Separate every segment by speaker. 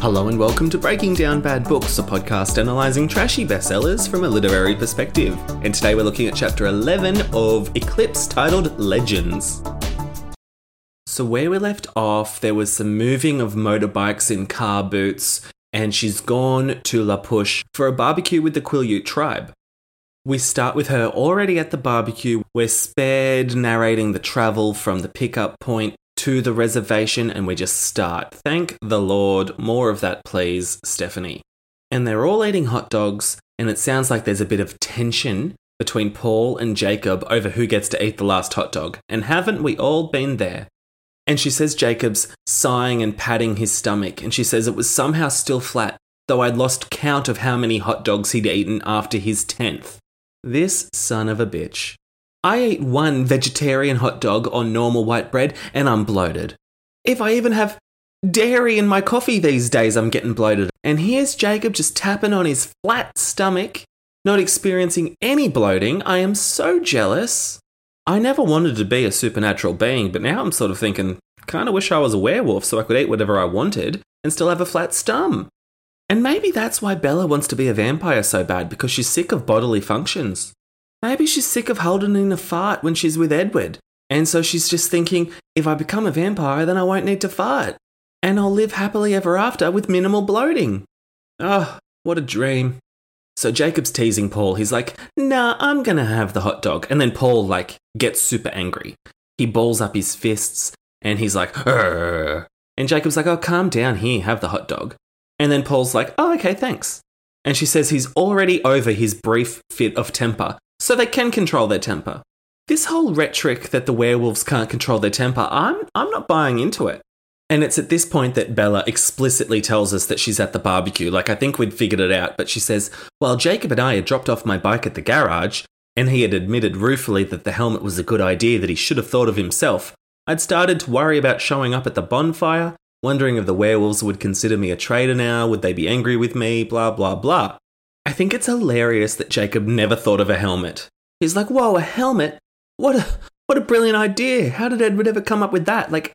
Speaker 1: Hello and welcome to Breaking Down Bad Books, a podcast analysing trashy bestsellers from a literary perspective. And today we're looking at chapter 11 of Eclipse titled Legends. So, where we left off, there was some moving of motorbikes in car boots, and she's gone to La Push for a barbecue with the Quileute tribe. We start with her already at the barbecue. We're spared narrating the travel from the pickup point to the reservation, and we just start. Thank the Lord. More of that, please, Stephenie. And they're all eating hot dogs, and it sounds like there's a bit of tension between Paul and Jacob over who gets to eat the last hot dog. And haven't we all been there? And she says Jacob's sighing and patting his stomach, and she says it was somehow still flat, though I'd lost count of how many hot dogs he'd eaten after his tenth. This son of a bitch. I eat one vegetarian hot dog on normal white bread and I'm bloated. If I even have dairy in my coffee these days, I'm getting bloated. And here's Jacob just tapping on his flat stomach, not experiencing any bloating. I am so jealous. I never wanted to be a supernatural being, but now I'm sort of thinking, kind of wish I was a werewolf so I could eat whatever I wanted and still have a flat stum. And maybe that's why Bella wants to be a vampire so bad, because she's sick of bodily functions. Maybe she's sick of holding in a fart when she's with Edward. And so she's just thinking, if I become a vampire, then I won't need to fart. And I'll live happily ever after with minimal bloating. Oh, what a dream. So Jacob's teasing Paul. He's like, nah, I'm gonna have the hot dog. And then Paul, like, gets super angry. He balls up his fists and he's like, Arr. And Jacob's like, oh, calm down here, have the hot dog. And then Paul's like, oh, okay, thanks. And she says he's already over his brief fit of temper, so they can control their temper. This whole rhetoric that the werewolves can't control their temper, I'm, I'm not buying into it. And it's at this point that Bella explicitly tells us that she's at the barbecue. Like, I think we'd figured it out, but she says, While Jacob and I had dropped off my bike at the garage, and he had admitted ruefully that the helmet was a good idea that he should have thought of himself, I'd started to worry about showing up at the bonfire, wondering if the werewolves would consider me a traitor now, would they be angry with me, blah, blah, blah. I think it's hilarious that Jacob never thought of a helmet. He's like, whoa, a helmet? What a, what a brilliant idea. How did Edward ever come up with that? Like,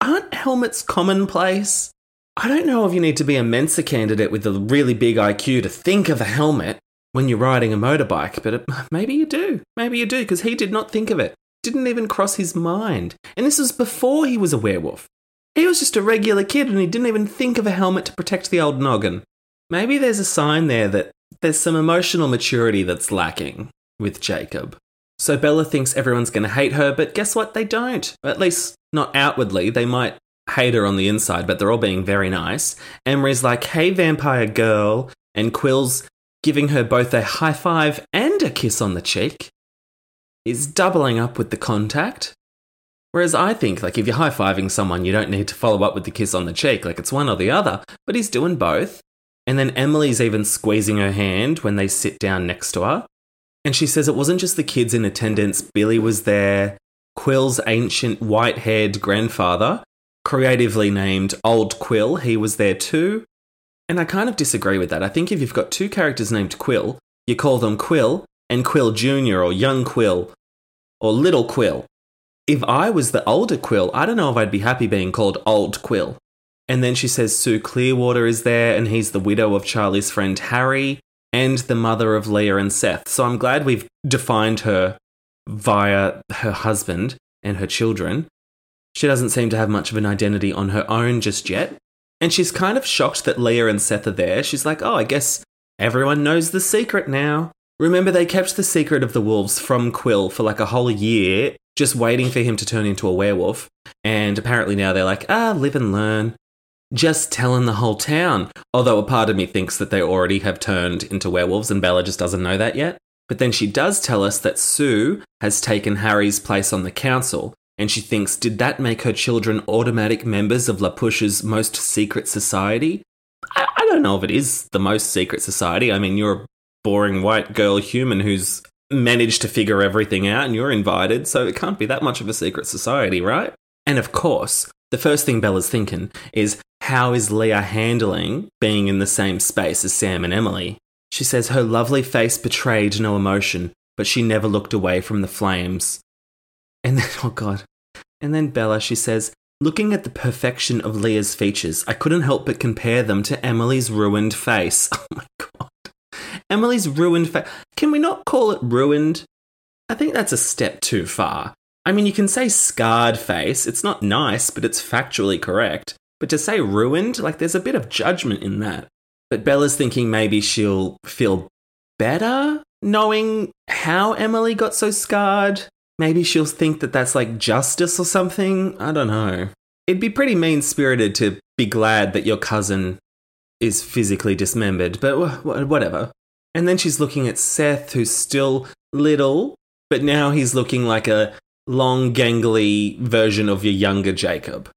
Speaker 1: aren't helmets commonplace? I don't know if you need to be a Mensa candidate with a really big IQ to think of a helmet when you're riding a motorbike, but maybe you do. Maybe you do, because he did not think of it. Didn't even cross his mind. And this was before he was a werewolf. He was just a regular kid and he didn't even think of a helmet to protect the old noggin. Maybe there's a sign there that there's some emotional maturity that's lacking with Jacob. So Bella thinks everyone's going to hate her, but guess what? They don't. At least not outwardly. They might hate her on the inside, but they're all being very nice. Embry's like, hey, vampire girl. And Quill's giving her both a high five and a kiss on the cheek. He's doubling up with the contact. Whereas I think, like, if you're high fiving someone, you don't need to follow up with the kiss on the cheek. Like, it's one or the other. But he's doing both. And then Emily's even squeezing her hand when they sit down next to her. And she says it wasn't just the kids in attendance, Billy was there, Quill's ancient white haired grandfather, creatively named Old Quill, he was there too. And I kind of disagree with that. I think if you've got two characters named Quill, you call them Quill and Quill Jr. or Young Quill or Little Quill. If I was the older Quill, I don't know if I'd be happy being called Old Quill. And then she says Sue Clearwater is there and he's the widow of Charlie's friend Harry. and the mother of Leah and Seth. So I'm glad we've defined her via her husband and her children. She doesn't seem to have much of an identity on her own just yet. And she's kind of shocked that Leah and Seth are there. She's like, oh, I guess everyone knows the secret now. Remember, they kept the secret of the wolves from Quill for like a whole year, just waiting for him to turn into a werewolf. And apparently now they're like, ah, live and learn. Just telling the whole town. Although a part of me thinks that they already have turned into werewolves and Bella just doesn't know that yet. But then she does tell us that Sue has taken Harry's place on the council, and she thinks, did that make her children automatic members of La Push's most secret society? I, I don't know if it is the most secret society. I mean, you're a boring white girl human who's managed to figure everything out and you're invited, so it can't be that much of a secret society, right? And of course, the first thing Bella's thinking is how is Leah handling being in the same space as Sam and Emily? She says her lovely face betrayed no emotion, but she never looked away from the flames. And then, oh God. And then Bella, she says, looking at the perfection of Leah's features, I couldn't help but compare them to Emily's ruined face. Oh my God. Emily's ruined face. Can we not call it ruined? I think that's a step too far. I mean, you can say scarred face. It's not nice, but it's factually correct. But to say ruined, like there's a bit of judgment in that. But Bella's thinking maybe she'll feel better knowing how Emily got so scarred. Maybe she'll think that that's like justice or something. I don't know. It'd be pretty mean spirited to be glad that your cousin is physically dismembered, but whatever. And then she's looking at Seth, who's still little, but now he's looking like a long, gangly version of your younger Jacob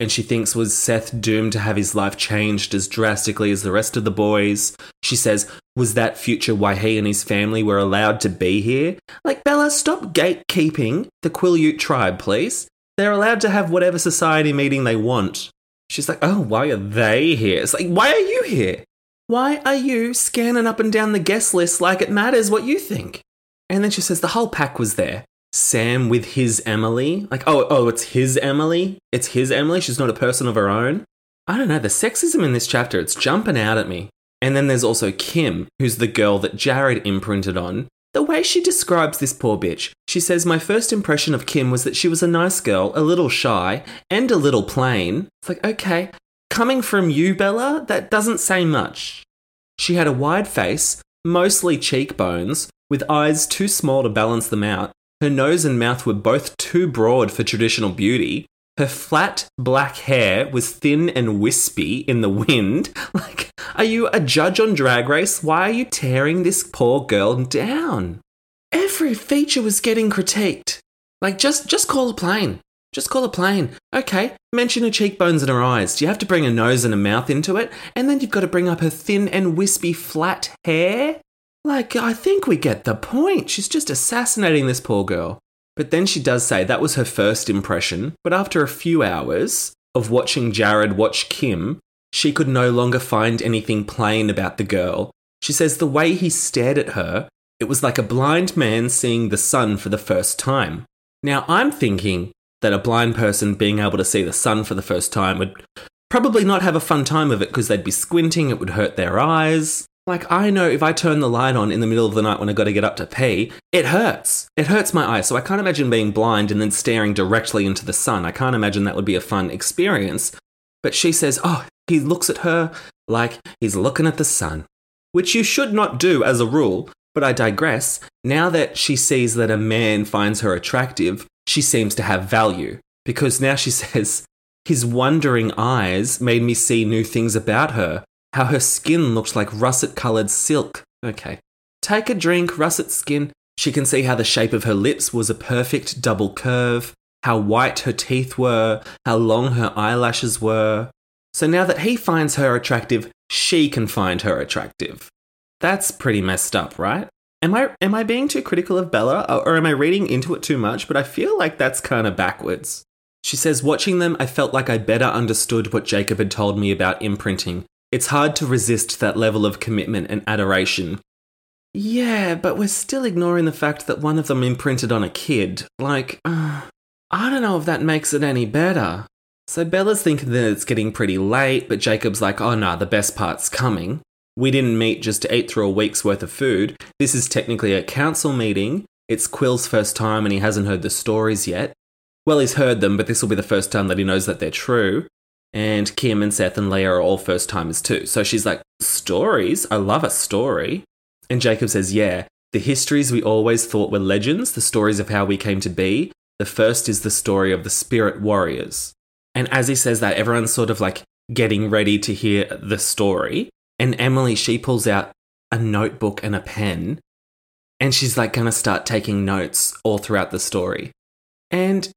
Speaker 1: and she thinks was Seth doomed to have his life changed as drastically as the rest of the boys. She says, was that future why he and his family were allowed to be here? Like, Bella, stop gatekeeping the Quileute tribe, please. They're allowed to have whatever society meeting they want. She's like, oh, why are they here? It's like, why are you here? Why are you scanning up and down the guest list like it matters what you think? And then she says the whole pack was there. Sam with his Emily. Like, oh, oh, it's his Emily. It's his Emily. She's not a person of her own. I don't know. The sexism in this chapter, it's jumping out at me. And then there's also Kim, who's the girl that Jared imprinted on. The way she describes this poor bitch, she says, My first impression of Kim was that she was a nice girl, a little shy, and a little plain. It's like, okay, coming from you, Bella, that doesn't say much. She had a wide face, mostly cheekbones, with eyes too small to balance them out, her nose and mouth were both too broad for traditional beauty. Her flat black hair was thin and wispy in the wind. Like, are you a judge on Drag Race? Why are you tearing this poor girl down? Every feature was getting critiqued. Like, just just call a plane. Just call a plane. Okay, mention her cheekbones and her eyes. Do you have to bring a nose and a mouth into it? And then you've got to bring up her thin and wispy flat hair? Like, I think we get the point. She's just assassinating this poor girl. But then she does say that was her first impression, but after a few hours of watching Jared watch Kim, she could no longer find anything plain about the girl. She says the way he stared at her, it was like a blind man seeing the sun for the first time. Now, I'm thinking that a blind person being able to see the sun for the first time would probably not have a fun time of it because they'd be squinting, it would hurt their eyes. Like, I know if I turn the light on in the middle of the night when I got to get up to pee, it hurts. It hurts my eyes. So I can't imagine being blind and then staring directly into the sun. I can't imagine that would be a fun experience. But she says, oh, he looks at her like he's looking at the sun, which you should not do as a rule. But I digress. Now that she sees that a man finds her attractive, she seems to have value. Because now she says, his wondering eyes made me see new things about her how her skin looked like russet coloured silk. Okay. Take a drink, russet skin. She can see how the shape of her lips was a perfect double curve, how white her teeth were, how long her eyelashes were. So now that he finds her attractive, she can find her attractive. That's pretty messed up, right? Am I am I being too critical of Bella or am I reading into it too much? But I feel like that's kind of backwards. She says, watching them, I felt like I better understood what Jacob had told me about imprinting it's hard to resist that level of commitment and adoration. Yeah, but we're still ignoring the fact that one of them imprinted on a kid. Like, uh, I don't know if that makes it any better. So Bella's thinking that it's getting pretty late, but Jacob's like, oh no, the best part's coming. we didn't meet just to eat through a week's worth of food. This is technically a council meeting. It's Quill's first time and he hasn't heard the stories yet. Well, he's heard them, but this will be the first time that he knows that they're true. And Kim and Seth and Leah are all first timers too. So she's like, Stories? I love a story. And Jacob says, Yeah, the histories we always thought were legends, the stories of how we came to be. The first is the story of the spirit warriors. And as he says that, everyone's sort of like getting ready to hear the story. And Emily, she pulls out a notebook and a pen. And she's like going to start taking notes all throughout the story. And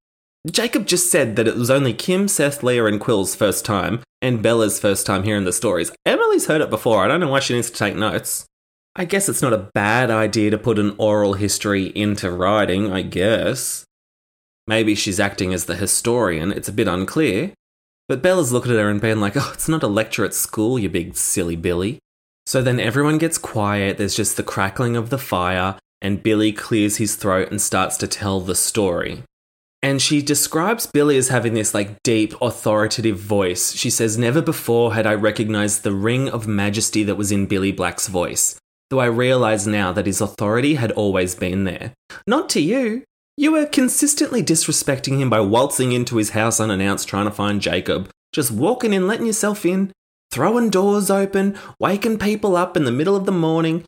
Speaker 1: Jacob just said that it was only Kim, Seth, Leah, and Quill's first time, and Bella's first time hearing the stories. Emily's heard it before. I don't know why she needs to take notes. I guess it's not a bad idea to put an oral history into writing, I guess. Maybe she's acting as the historian, it's a bit unclear. But Bella's looking at her and being like, oh, it's not a lecture at school, you big silly Billy. So then everyone gets quiet, there's just the crackling of the fire, and Billy clears his throat and starts to tell the story. And she describes Billy as having this like deep, authoritative voice. She says, Never before had I recognized the ring of majesty that was in Billy Black's voice, though I realize now that his authority had always been there. Not to you. You were consistently disrespecting him by waltzing into his house unannounced trying to find Jacob, just walking in, letting yourself in, throwing doors open, waking people up in the middle of the morning,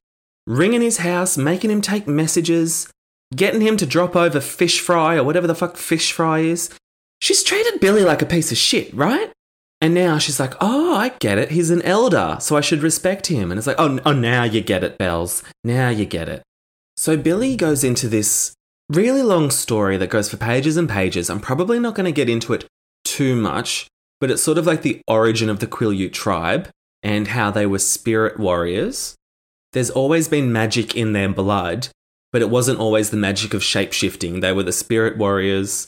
Speaker 1: ringing his house, making him take messages, getting him to drop over fish fry or whatever the fuck fish fry is. She's treated Billy like a piece of shit, right? And now she's like, oh, I get it. He's an elder, so I should respect him. And it's like, oh, oh, now you get it, Bells. Now you get it. So Billy goes into this really long story that goes for pages and pages. I'm probably not going to get into it too much, but it's sort of like the origin of the Quileute tribe and how they were spirit warriors. There's always been magic in their blood, but it wasn't always the magic of shapeshifting. They were the spirit warriors.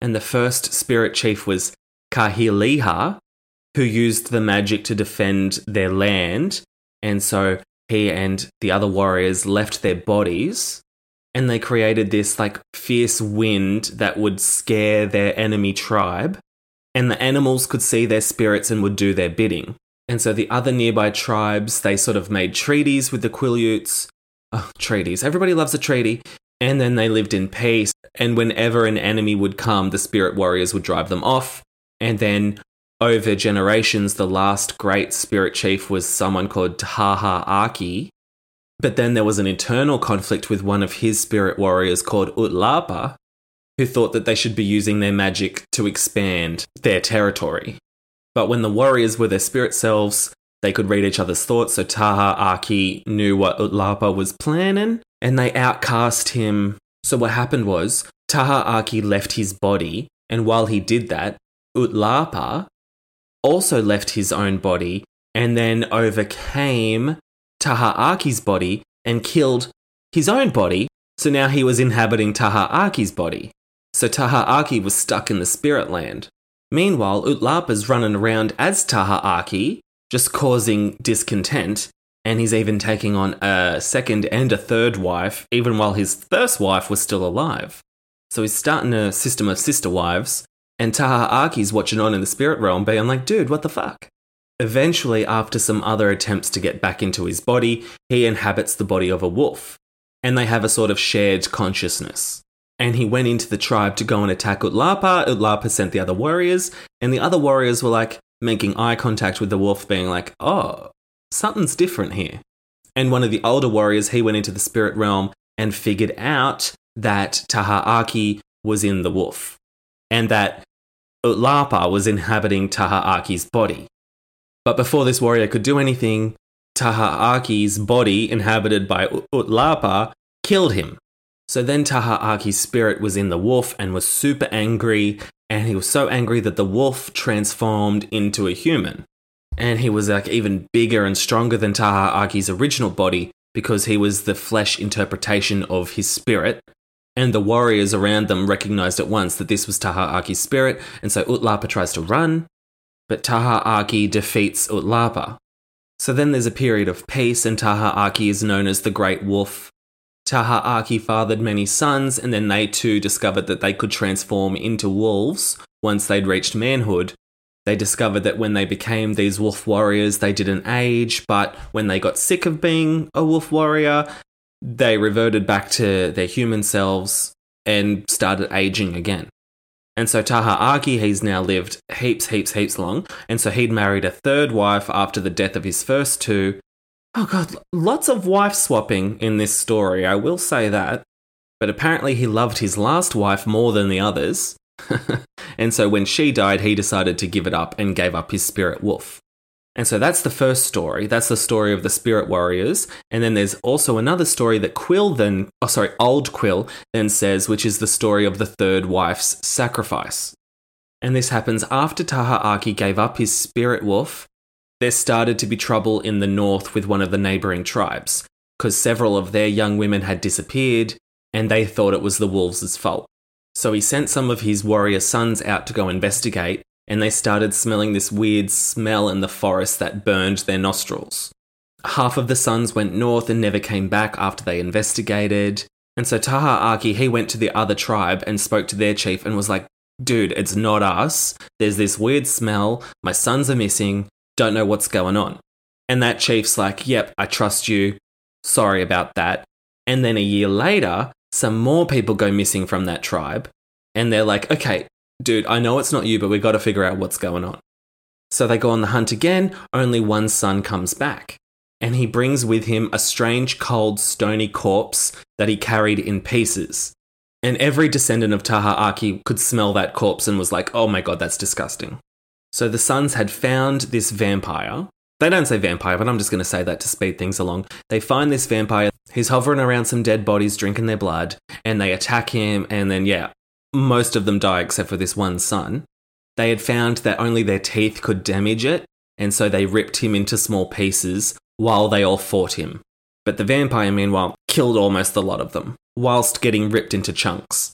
Speaker 1: And the first spirit chief was Kaheleha, who used the magic to defend their land. And so he and the other warriors left their bodies and they created this like fierce wind that would scare their enemy tribe. And the animals could see their spirits and would do their bidding. And so the other nearby tribes, they sort of made treaties with the Quileutes oh, treaties. Everybody loves a treaty. And then they lived in peace. And whenever an enemy would come, the spirit warriors would drive them off. And then over generations, the last great spirit chief was someone called Taha Aki. But then there was an internal conflict with one of his spirit warriors called Utlapa, who thought that they should be using their magic to expand their territory. But when the warriors were their spirit selves, they could read each other's thoughts, so Taha Aki knew what Utlapa was planning, and they outcast him. So what happened was Taha Aki left his body, and while he did that, Utlapa also left his own body and then overcame Taha Aki's body and killed his own body. So now he was inhabiting Taha Aki's body. So Taha Aki was stuck in the spirit land. Meanwhile, Utlapa's running around as Taha Aki, just causing discontent. And he's even taking on a second and a third wife, even while his first wife was still alive. So he's starting a system of sister wives, and Taha Aki's watching on in the spirit realm, being like, dude, what the fuck? Eventually, after some other attempts to get back into his body, he inhabits the body of a wolf, and they have a sort of shared consciousness. And he went into the tribe to go and attack Utlapa. Utlapa sent the other warriors, and the other warriors were like, making eye contact with the wolf, being like, oh, something's different here. And one of the older warriors, he went into the spirit realm and figured out that Taha Aki was in the wolf and that Utlapa was inhabiting Taha Aki's body. But before this warrior could do anything, Taha Aki's body, inhabited by Utlapa, killed him. So then Taha Aki's spirit was in the wolf and was super angry and he was so angry that the wolf transformed into a human. And he was like even bigger and stronger than Taha Aki's original body because he was the flesh interpretation of his spirit. And the warriors around them recognized at once that this was Taha Aki's spirit, and so Utlapa tries to run, but Taha Aki defeats Utlapa. So then there's a period of peace, and Taha Aki is known as the Great Wolf Taha Aki fathered many sons, and then they too discovered that they could transform into wolves once they'd reached manhood. they discovered that when they became these wolf warriors, they didn't age, but when they got sick of being a wolf warrior, they reverted back to their human selves and started aging again. And so Tahaaki, he's now lived heaps, heaps, heaps long. And so he'd married a third wife after the death of his first two. Oh God, lots of wife swapping in this story, I will say that. But apparently he loved his last wife more than the others. and so when she died, he decided to give it up and gave up his spirit wolf. And so that's the first story. That's the story of the spirit warriors. And then there's also another story that Quill then, oh, sorry, Old Quill then says, which is the story of the third wife's sacrifice. And this happens after Taha Aki gave up his spirit wolf. There started to be trouble in the north with one of the neighboring tribes, because several of their young women had disappeared, and they thought it was the wolves' fault. So he sent some of his warrior sons out to go investigate, and they started smelling this weird smell in the forest that burned their nostrils. Half of the sons went north and never came back after they investigated. And so Taha Aki, he went to the other tribe and spoke to their chief and was like, dude, it's not us. There's this weird smell. My sons are missing. Don't know what's going on. And that chief's like, yep, I trust you. Sorry about that. And then a year later, some more people go missing from that tribe. And they're like, okay, dude, I know it's not you, but we've got to figure out what's going on. So they go on the hunt again, only one son comes back. And he brings with him a strange, cold, stony corpse that he carried in pieces. And every descendant of Taha Aki could smell that corpse and was like, oh my god, that's disgusting. So the sons had found this vampire. They don't say vampire, but I'm just going to say that to speed things along. They find this vampire. He's hovering around some dead bodies, drinking their blood, and they attack him. And then, yeah, most of them die except for this one son. They had found that only their teeth could damage it, and so they ripped him into small pieces while they all fought him. But the vampire, meanwhile, killed almost a lot of them, whilst getting ripped into chunks.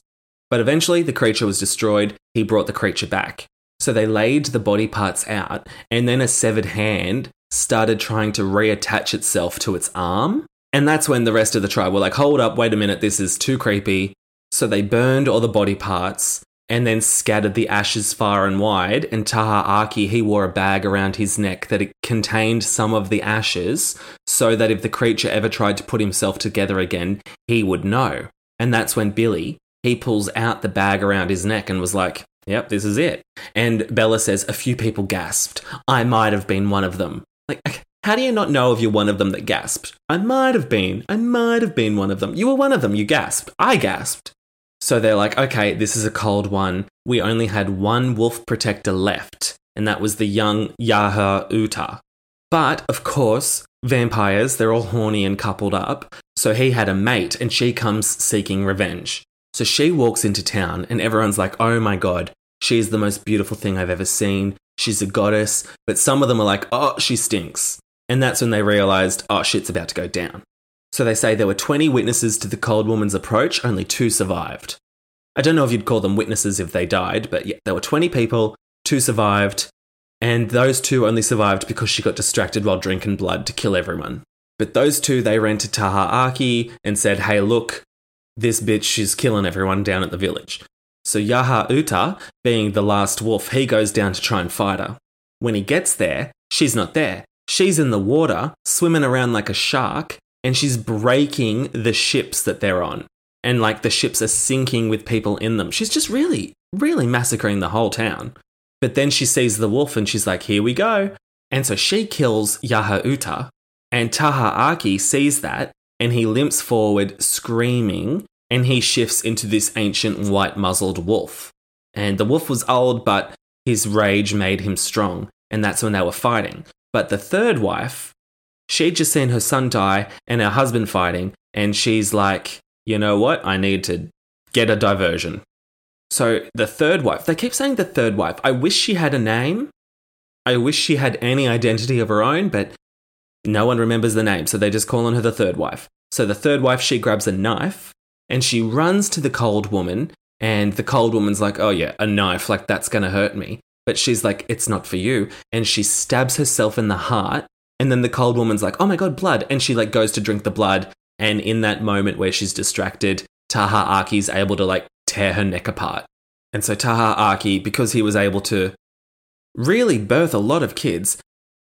Speaker 1: But eventually, the creature was destroyed. He brought the creature back. So they laid the body parts out, and then a severed hand started trying to reattach itself to its arm. And that's when the rest of the tribe were like, hold up, wait a minute, this is too creepy. So they burned all the body parts and then scattered the ashes far and wide. And Taha Aki, he wore a bag around his neck that it contained some of the ashes so that if the creature ever tried to put himself together again, he would know. And that's when Billy, he pulls out the bag around his neck and was like, Yep, this is it. And Bella says, A few people gasped. I might have been one of them. Like, how do you not know if you're one of them that gasped? I might have been. I might have been one of them. You were one of them. You gasped. I gasped. So they're like, okay, this is a cold one. We only had one wolf protector left, and that was the young Yaha Uta. But, of course, vampires, they're all horny and coupled up. So he had a mate, and she comes seeking revenge. So she walks into town, and everyone's like, oh my god, she's the most beautiful thing I've ever seen. She's a goddess. But some of them are like, oh, she stinks. And that's when they realized, oh, shit's about to go down. So they say there were 20 witnesses to the cold woman's approach, only two survived. I don't know if you'd call them witnesses if they died, but yeah, there were 20 people, two survived, and those two only survived because she got distracted while drinking blood to kill everyone. But those two, they ran to Taha Aki and said, hey, look, this bitch is killing everyone down at the village. So Yaha Uta, being the last wolf, he goes down to try and fight her. When he gets there, she's not there. She's in the water, swimming around like a shark, and she's breaking the ships that they're on. And like the ships are sinking with people in them. She's just really, really massacring the whole town. But then she sees the wolf and she's like, here we go. And so she kills Yaha Uta. And Taha Aki sees that and he limps forward screaming and he shifts into this ancient white muzzled wolf. And the wolf was old, but his rage made him strong. And that's when they were fighting. But the third wife, she'd just seen her son die and her husband fighting, and she's like, you know what? I need to get a diversion. So the third wife, they keep saying the third wife. I wish she had a name. I wish she had any identity of her own, but no one remembers the name, so they just call on her the third wife. So the third wife, she grabs a knife and she runs to the cold woman, and the cold woman's like, oh yeah, a knife, like that's gonna hurt me. But she's like, it's not for you. And she stabs herself in the heart and then the cold woman's like, oh my god, blood. And she like goes to drink the blood. And in that moment where she's distracted, Taha Aki's able to like tear her neck apart. And so Taha Aki, because he was able to really birth a lot of kids.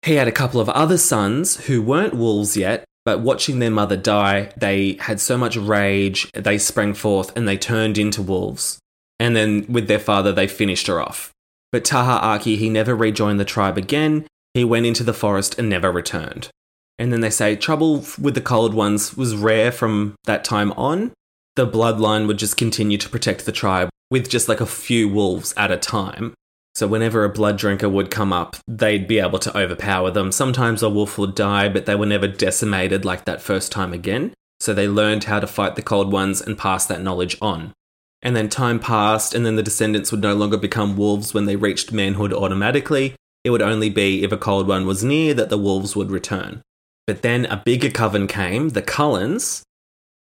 Speaker 1: He had a couple of other sons who weren't wolves yet, but watching their mother die, they had so much rage, they sprang forth and they turned into wolves. And then with their father, they finished her off. But Taha Aki, he never rejoined the tribe again. He went into the forest and never returned. And then they say trouble with the cold ones was rare from that time on. The bloodline would just continue to protect the tribe with just like a few wolves at a time. So whenever a blood drinker would come up, they'd be able to overpower them. Sometimes a wolf would die, but they were never decimated like that first time again. So they learned how to fight the cold ones and pass that knowledge on. And then time passed, and then the descendants would no longer become wolves when they reached manhood automatically. It would only be if a cold one was near that the wolves would return. But then a bigger coven came, the Cullens,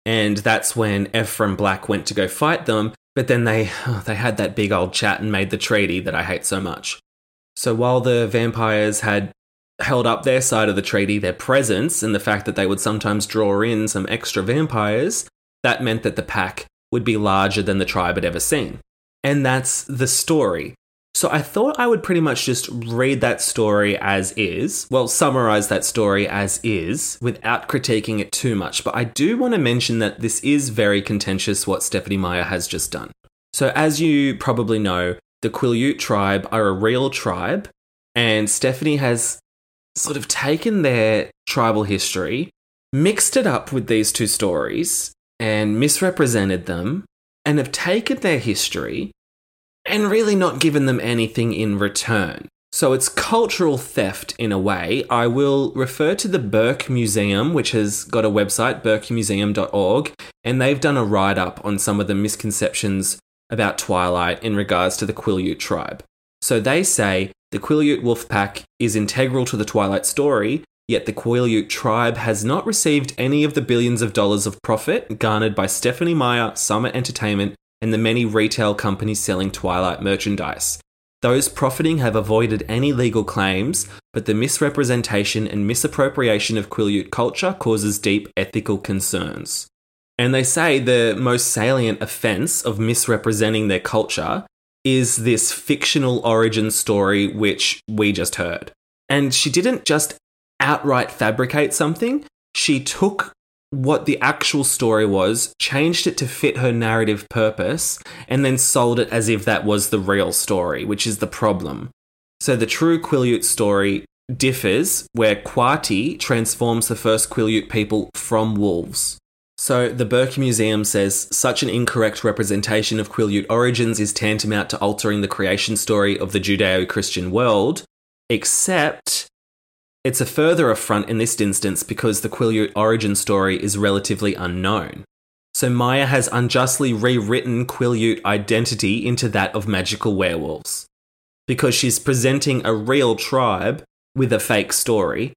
Speaker 1: and that's when Ephraim Black went to go fight them. But then they they had that big old chat and made the treaty that I hate so much. So while the vampires had held up their side of the treaty, their presence, and the fact that they would sometimes draw in some extra vampires, that meant that the pack would be larger than the tribe had ever seen. And that's the story. So I thought I would pretty much just read that story as is, well, summarize that story as is without critiquing it too much. But I do want to mention that this is very contentious what Stephenie Meyer has just done. So, as you probably know, the Quileute tribe are a real tribe, and Stephenie has sort of taken their tribal history, mixed it up with these two stories, and misrepresented them, and have taken their history and really not given them anything in return. So it's cultural theft in a way. I will refer to the Burke Museum, which has got a website, burkemuseum.org, and they've done a write up on some of the misconceptions about Twilight in regards to the Quileute tribe. So they say the Quileute wolf pack is integral to the Twilight story, yet the Quileute tribe has not received any of the billions of dollars of profit garnered by Stephenie Meyer, Summit Entertainment, and the many retail companies selling Twilight merchandise. Those profiting have avoided any legal claims, but the misrepresentation and misappropriation of Quileute culture causes deep ethical concerns. And they say the most salient offense of misrepresenting their culture is this fictional origin story which we just heard. And she didn't just outright fabricate something, she took what the actual story was, changed it to fit her narrative purpose, and then sold it as if that was the real story, which is the problem. So the true Quileute story differs where Kwati transforms the first Quileute people from wolves. So the Burke Museum says such an incorrect representation of Quileute origins is tantamount to altering the creation story of the Judeo Christian world, except it's a further affront in this instance because the Quileute origin story is relatively unknown. So Meyer has unjustly rewritten Quileute identity into that of magical werewolves. Because she's presenting a real tribe with a fake story,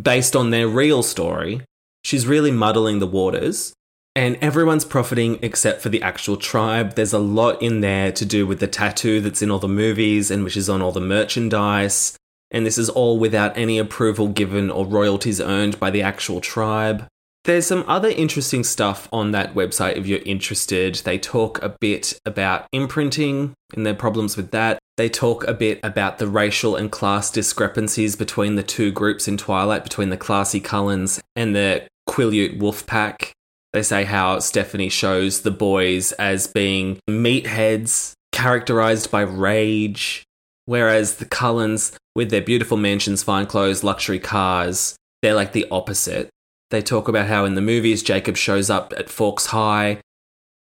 Speaker 1: based on their real story, she's really muddling the waters. And everyone's profiting except for the actual tribe. There's a lot in there to do with the tattoo that's in all the movies and which is on all the merchandise and this is all without any approval given or royalties earned by the actual tribe. There's some other interesting stuff on that website if you're interested. They talk a bit about imprinting and their problems with that. They talk a bit about the racial and class discrepancies between the two groups in Twilight, between the classy Cullens and the Quileute Wolfpack. They say how Stephenie shows the boys as being meatheads, characterized by rage, whereas the Cullens with their beautiful mansions, fine clothes, luxury cars, they're like the opposite. They talk about how in the movies Jacob shows up at Forks High,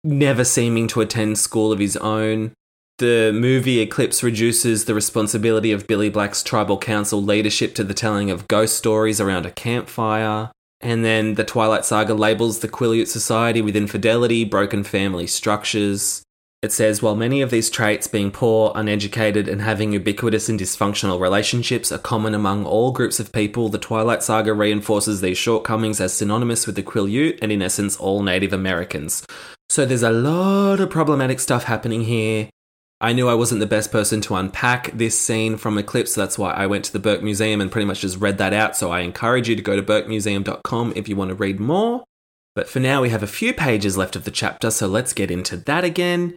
Speaker 1: never seeming to attend school of his own. The movie Eclipse reduces the responsibility of Billy Black's tribal council leadership to the telling of ghost stories around a campfire. And then the Twilight Saga labels the Quileute Society with infidelity, broken family structures. It says while many of these traits, being poor, uneducated, and having ubiquitous and dysfunctional relationships, are common among all groups of people, the Twilight Saga reinforces these shortcomings as synonymous with the Quileute and, in essence, all Native Americans. So there's a lot of problematic stuff happening here. I knew I wasn't the best person to unpack this scene from Eclipse, so that's why I went to the Burke Museum and pretty much just read that out. So I encourage you to go to burkemuseum.com if you want to read more. But for now, we have a few pages left of the chapter, so let's get into that again.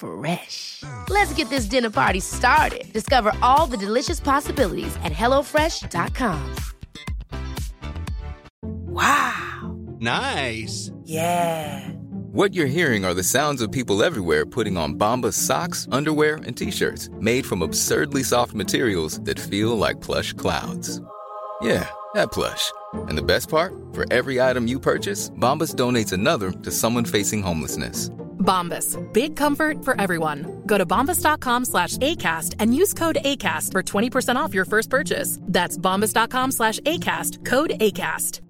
Speaker 2: Fresh. Let's get this dinner party started. Discover all the delicious possibilities at hellofresh.com.
Speaker 3: Wow.
Speaker 4: Nice.
Speaker 3: Yeah.
Speaker 5: What you're hearing are the sounds of people everywhere putting on Bombas socks, underwear, and t-shirts made from absurdly soft materials that feel like plush clouds. Yeah, that plush. And the best part? For every item you purchase, Bombas donates another to someone facing homelessness.
Speaker 6: Bombas. Big comfort for everyone. Go to bombas.com slash ACAST and use code ACAST for 20% off your first purchase. That's bombas.com slash ACAST. Code ACAST.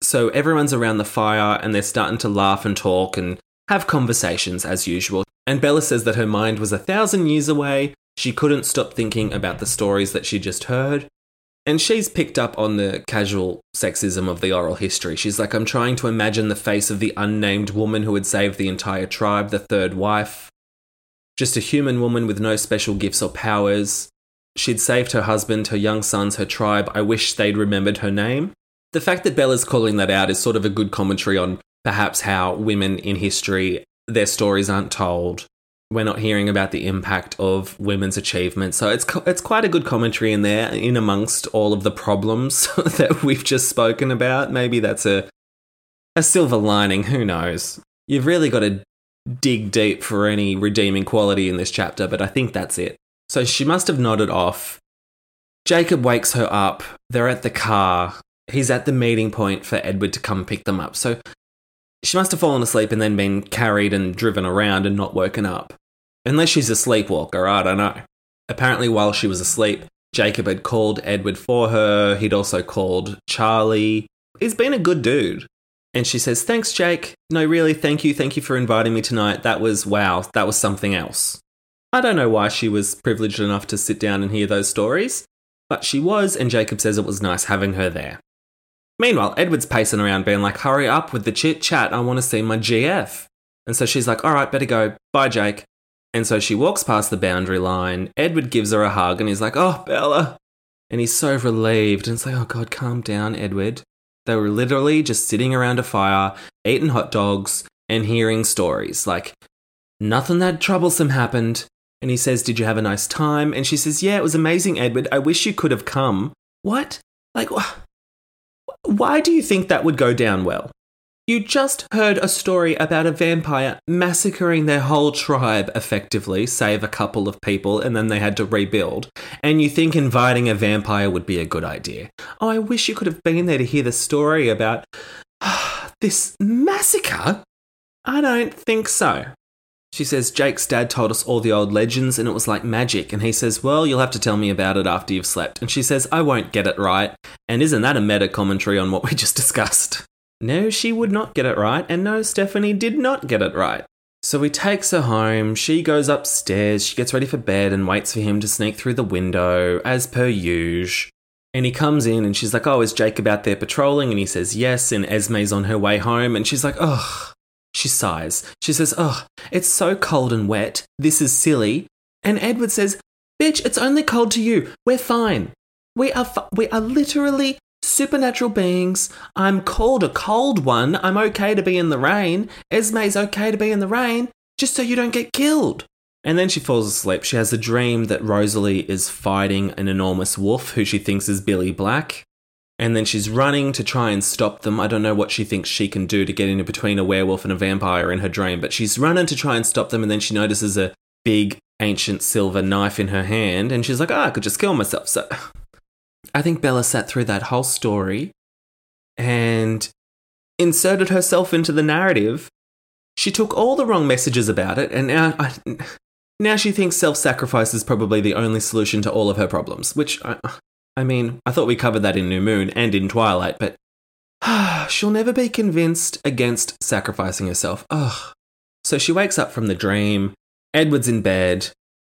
Speaker 1: So everyone's around the fire and they're starting to laugh and talk and have conversations as usual. And Bella says that her mind was a thousand years away. She couldn't stop thinking about the stories that she just heard. And she's picked up on the casual sexism of the oral history. She's like, I'm trying to imagine the face of the unnamed woman who had saved the entire tribe, the third wife. Just a human woman with no special gifts or powers. She'd saved her husband, her young sons, her tribe. I wish they'd remembered her name. The fact that Bella's calling that out is sort of a good commentary on perhaps how women in history, their stories aren't told. We're not hearing about the impact of women's achievements. So it's it's quite a good commentary in there in amongst all of the problems that we've just spoken about. Maybe that's a a silver lining, who knows. You've really got to dig deep for any redeeming quality in this chapter, but I think that's it. So she must have nodded off. Jacob wakes her up. They're at the car he's at the meeting point for Edward to come pick them up. So she must have fallen asleep and then been carried and driven around and not woken up. Unless she's a sleepwalker, I don't know. Apparently, while she was asleep, Jacob had called Edward for her. He'd also called Charlie. He's been a good dude. And she says, Thanks, Jake. No, really, thank you. Thank you for inviting me tonight. That was, wow, that was something else. I don't know why she was privileged enough to sit down and hear those stories, but she was, and Jacob says it was nice having her there. Meanwhile, Edward's pacing around being like, hurry up with the chit chat. I want to see my GF. And so she's like, all right, better go. Bye, Jake. And so she walks past the boundary line. Edward gives her a hug and he's like, oh, Bella. And he's so relieved. And it's like, oh, God, calm down, Edward. They were literally just sitting around a fire, eating hot dogs, and hearing stories. Like, nothing that troublesome happened. And he says, Did you have a nice time? And she says, Yeah, it was amazing, Edward. I wish you could have come. What? Like, why do you think that would go down well? You just heard a story about a vampire massacring their whole tribe effectively, save a couple of people, and then they had to rebuild. And you think inviting a vampire would be a good idea. Oh, I wish you could have been there to hear the story about this massacre. I don't think so. She says, Jake's dad told us all the old legends and it was like magic. And he says, Well, you'll have to tell me about it after you've slept. And she says, I won't get it right. And isn't that a meta commentary on what we just discussed? No, she would not get it right. And no, Stephenie did not get it right. So he takes her home. She goes upstairs. She gets ready for bed and waits for him to sneak through the window, as per usual. And he comes in and she's like, Oh, is Jake out there patrolling? And he says, Yes. And Esme's on her way home. And she's like, Oh, she sighs. She says, Oh, it's so cold and wet. This is silly. And Edward says, Bitch, it's only cold to you. We're fine. We are, we are literally supernatural beings. I'm called a cold one. I'm okay to be in the rain. Esme's okay to be in the rain, just so you don't get killed. And then she falls asleep. She has a dream that Rosalie is fighting an enormous wolf who she thinks is Billy Black. And then she's running to try and stop them. I don't know what she thinks she can do to get in between a werewolf and a vampire in her dream, but she's running to try and stop them. And then she notices a big ancient silver knife in her hand. And she's like, oh, I could just kill myself. So I think Bella sat through that whole story and inserted herself into the narrative. She took all the wrong messages about it, and now I, now she thinks self-sacrifice is probably the only solution to all of her problems. Which I, I mean, I thought we covered that in New Moon and in Twilight, but she'll never be convinced against sacrificing herself. Ugh. So she wakes up from the dream. Edward's in bed.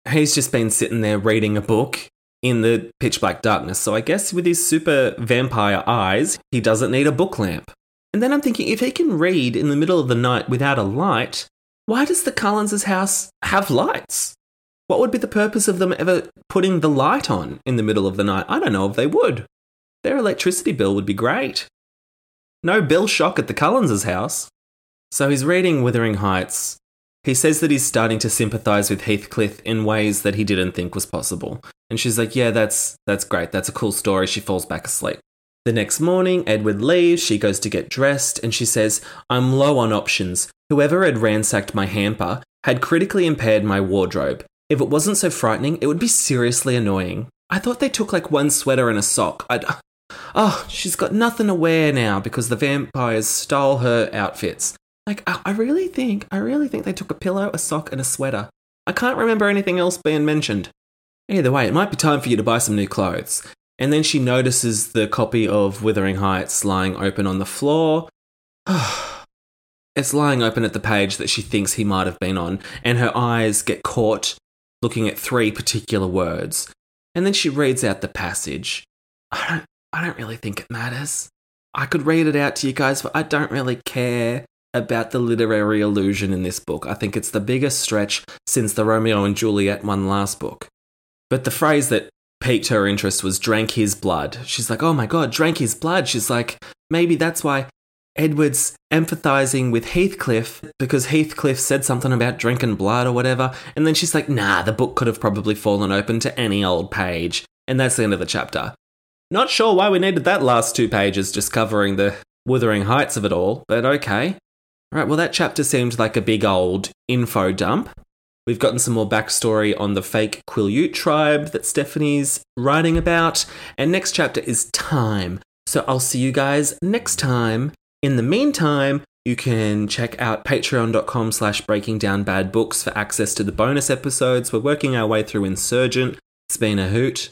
Speaker 1: He's just been sitting there reading a book in the pitch black darkness. So I guess with his super vampire eyes, he doesn't need a book lamp. And then I'm thinking if he can read in the middle of the night without a light, why does the Cullens' house have lights? What would be the purpose of them ever putting the light on in the middle of the night? I don't know if they would. Their electricity bill would be great. No bill shock at the Cullens' house. So he's reading Wuthering Heights. He says that he's starting to sympathize with Heathcliff in ways that he didn't think was possible. And she's like, "Yeah, that's that's great. That's a cool story." She falls back asleep. The next morning, Edward leaves. She goes to get dressed and she says, "I'm low on options. Whoever had ransacked my hamper had critically impaired my wardrobe. If it wasn't so frightening, it would be seriously annoying. I thought they took like one sweater and a sock. I'd Oh, she's got nothing to wear now because the vampires stole her outfits. Like, I I really think, I really think they took a pillow, a sock, and a sweater. I can't remember anything else being mentioned. Either way, it might be time for you to buy some new clothes. And then she notices the copy of Wuthering Heights lying open on the floor. it's lying open at the page that she thinks he might have been on, and her eyes get caught looking at three particular words. And then she reads out the passage. I don't I don't really think it matters. I could read it out to you guys, but I don't really care about the literary illusion in this book. I think it's the biggest stretch since the Romeo and Juliet one last book. But the phrase that piqued her interest was drank his blood. She's like, oh my god, drank his blood. She's like, maybe that's why Edward's empathizing with Heathcliff because Heathcliff said something about drinking blood or whatever. And then she's like, nah, the book could have probably fallen open to any old page. And that's the end of the chapter. Not sure why we needed that last two pages just covering the wuthering heights of it all, but okay. Right, well, that chapter seemed like a big old info dump. We've gotten some more backstory on the fake Quileute tribe that Stephenie's writing about, and next chapter is time. So I'll see you guys next time. In the meantime, you can check out patreon.com slash breaking down bad books for access to the bonus episodes. We're working our way through Insurgent. It's been a hoot.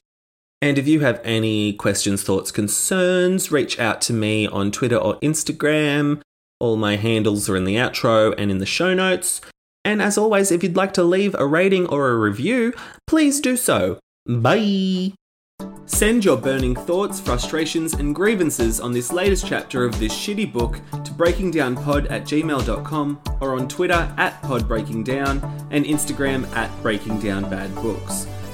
Speaker 1: And if you have any questions, thoughts, concerns, reach out to me on Twitter or Instagram. All my handles are in the outro and in the show notes. And as always, if you'd like to leave a rating or a review, please do so. Bye! Send your burning thoughts, frustrations, and grievances on this latest chapter of this shitty book to breakingdownpod at gmail.com or on Twitter at podbreakingdown and Instagram at breakingdownbadbooks.